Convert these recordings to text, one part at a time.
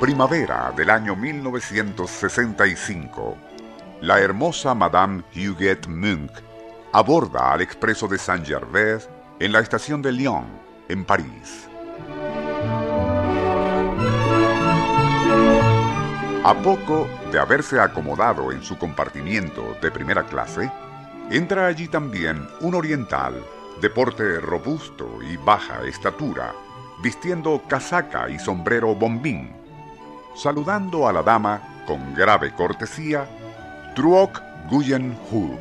Primavera del año 1965. La hermosa Madame Huguette Munch aborda al expreso de Saint-Gervais en la estación de Lyon, en París. A poco de haberse acomodado en su compartimiento de primera clase, entra allí también un oriental de porte robusto y baja estatura, vistiendo casaca y sombrero bombín. Saludando a la dama con grave cortesía, Truoc Guyen Hu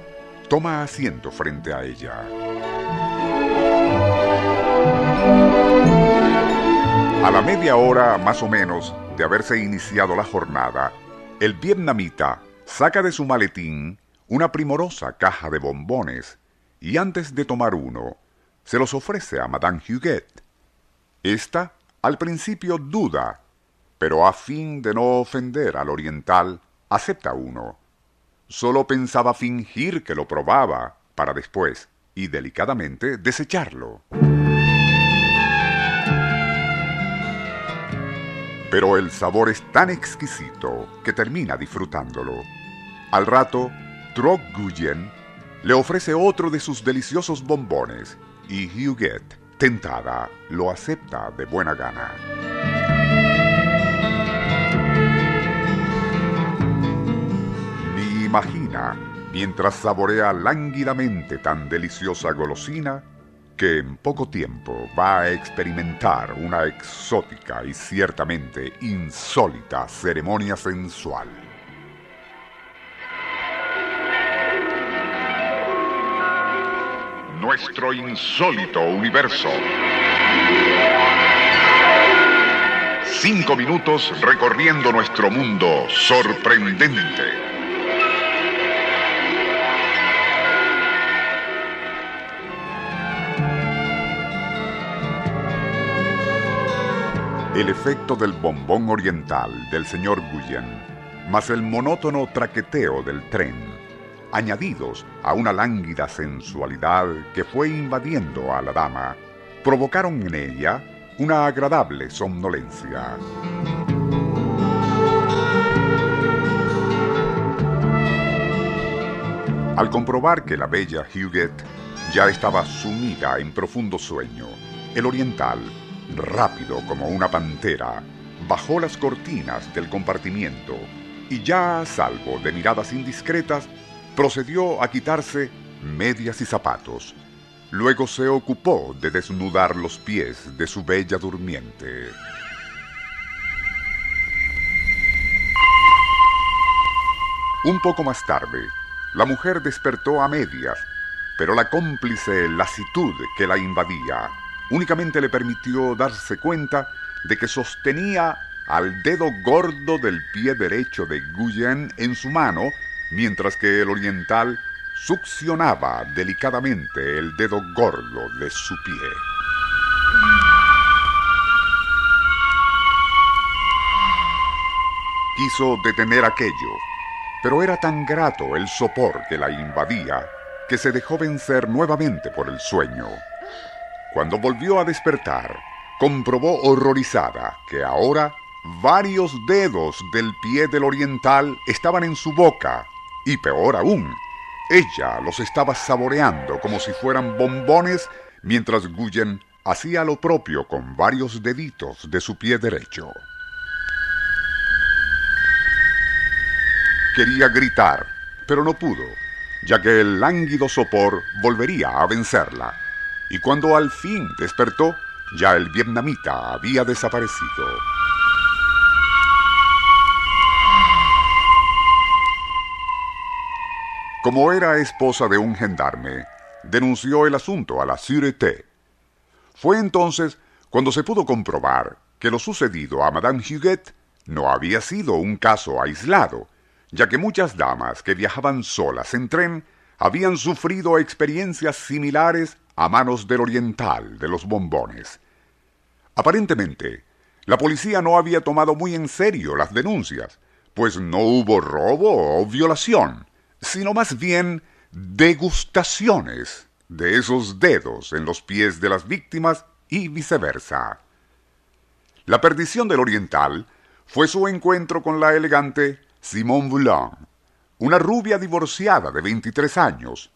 toma asiento frente a ella. A la media hora más o menos de haberse iniciado la jornada, el vietnamita saca de su maletín una primorosa caja de bombones y antes de tomar uno, se los ofrece a Madame Huguet. Esta al principio duda, pero a fin de no ofender al oriental, acepta uno. Solo pensaba fingir que lo probaba para después y delicadamente desecharlo. Pero el sabor es tan exquisito que termina disfrutándolo. Al rato, Trog Guyen le ofrece otro de sus deliciosos bombones y Huguette, tentada, lo acepta de buena gana. Mientras saborea lánguidamente tan deliciosa golosina, que en poco tiempo va a experimentar una exótica y ciertamente insólita ceremonia sensual. Nuestro insólito universo. Cinco minutos recorriendo nuestro mundo sorprendente. El efecto del bombón oriental del señor Guyen, más el monótono traqueteo del tren, añadidos a una lánguida sensualidad que fue invadiendo a la dama, provocaron en ella una agradable somnolencia. Al comprobar que la bella Huguette ya estaba sumida en profundo sueño, el oriental rápido como una pantera, bajó las cortinas del compartimiento y ya a salvo de miradas indiscretas, procedió a quitarse medias y zapatos. Luego se ocupó de desnudar los pies de su bella durmiente. Un poco más tarde, la mujer despertó a medias, pero la cómplice lasitud que la invadía únicamente le permitió darse cuenta de que sostenía al dedo gordo del pie derecho de Guyen en su mano, mientras que el oriental succionaba delicadamente el dedo gordo de su pie. Quiso detener aquello, pero era tan grato el sopor que la invadía que se dejó vencer nuevamente por el sueño. Cuando volvió a despertar, comprobó horrorizada que ahora varios dedos del pie del oriental estaban en su boca, y peor aún, ella los estaba saboreando como si fueran bombones, mientras Guyen hacía lo propio con varios deditos de su pie derecho. Quería gritar, pero no pudo, ya que el lánguido sopor volvería a vencerla y cuando al fin despertó, ya el vietnamita había desaparecido. como era esposa de un gendarme, denunció el asunto a la Sûreté. Fue entonces cuando se pudo comprobar que lo sucedido a Madame Huguet no había sido un caso aislado, ya que muchas damas que viajaban solas en tren habían sufrido experiencias similares a manos del oriental de los bombones. Aparentemente, la policía no había tomado muy en serio las denuncias, pues no hubo robo o violación, sino más bien degustaciones de esos dedos en los pies de las víctimas y viceversa. La perdición del oriental fue su encuentro con la elegante Simone Boulan, una rubia divorciada de 23 años.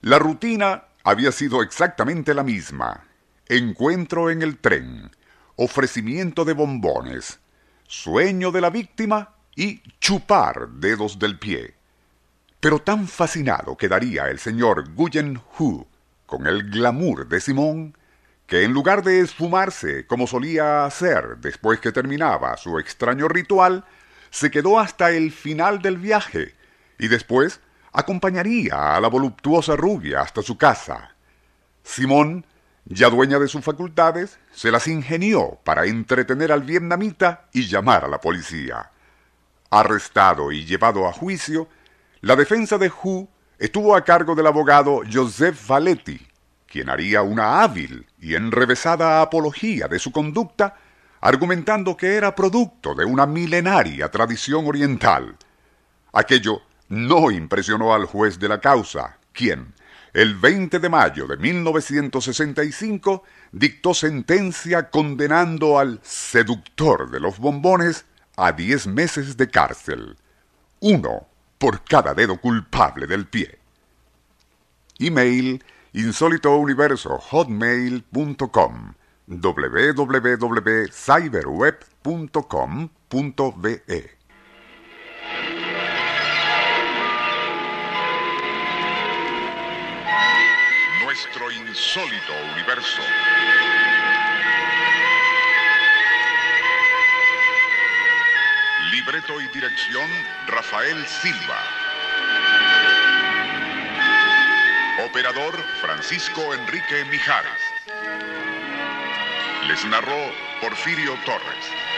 La rutina había sido exactamente la misma. Encuentro en el tren, ofrecimiento de bombones, sueño de la víctima y chupar dedos del pie. Pero tan fascinado quedaría el señor Guyen Hu con el glamour de Simón que en lugar de esfumarse como solía hacer después que terminaba su extraño ritual, se quedó hasta el final del viaje y después acompañaría a la voluptuosa rubia hasta su casa. Simón, ya dueña de sus facultades, se las ingenió para entretener al vietnamita y llamar a la policía. Arrestado y llevado a juicio, la defensa de Hu estuvo a cargo del abogado Joseph Valetti, quien haría una hábil y enrevesada apología de su conducta, argumentando que era producto de una milenaria tradición oriental. Aquello no impresionó al juez de la causa, quien, el 20 de mayo de 1965, dictó sentencia condenando al seductor de los bombones a diez meses de cárcel, uno por cada dedo culpable del pie. Email insólitouniverso.hotmail.com www.cyberweb.com.be Nuestro insólito universo. Libreto y dirección Rafael Silva. Operador Francisco Enrique Mijares. Les narró Porfirio Torres.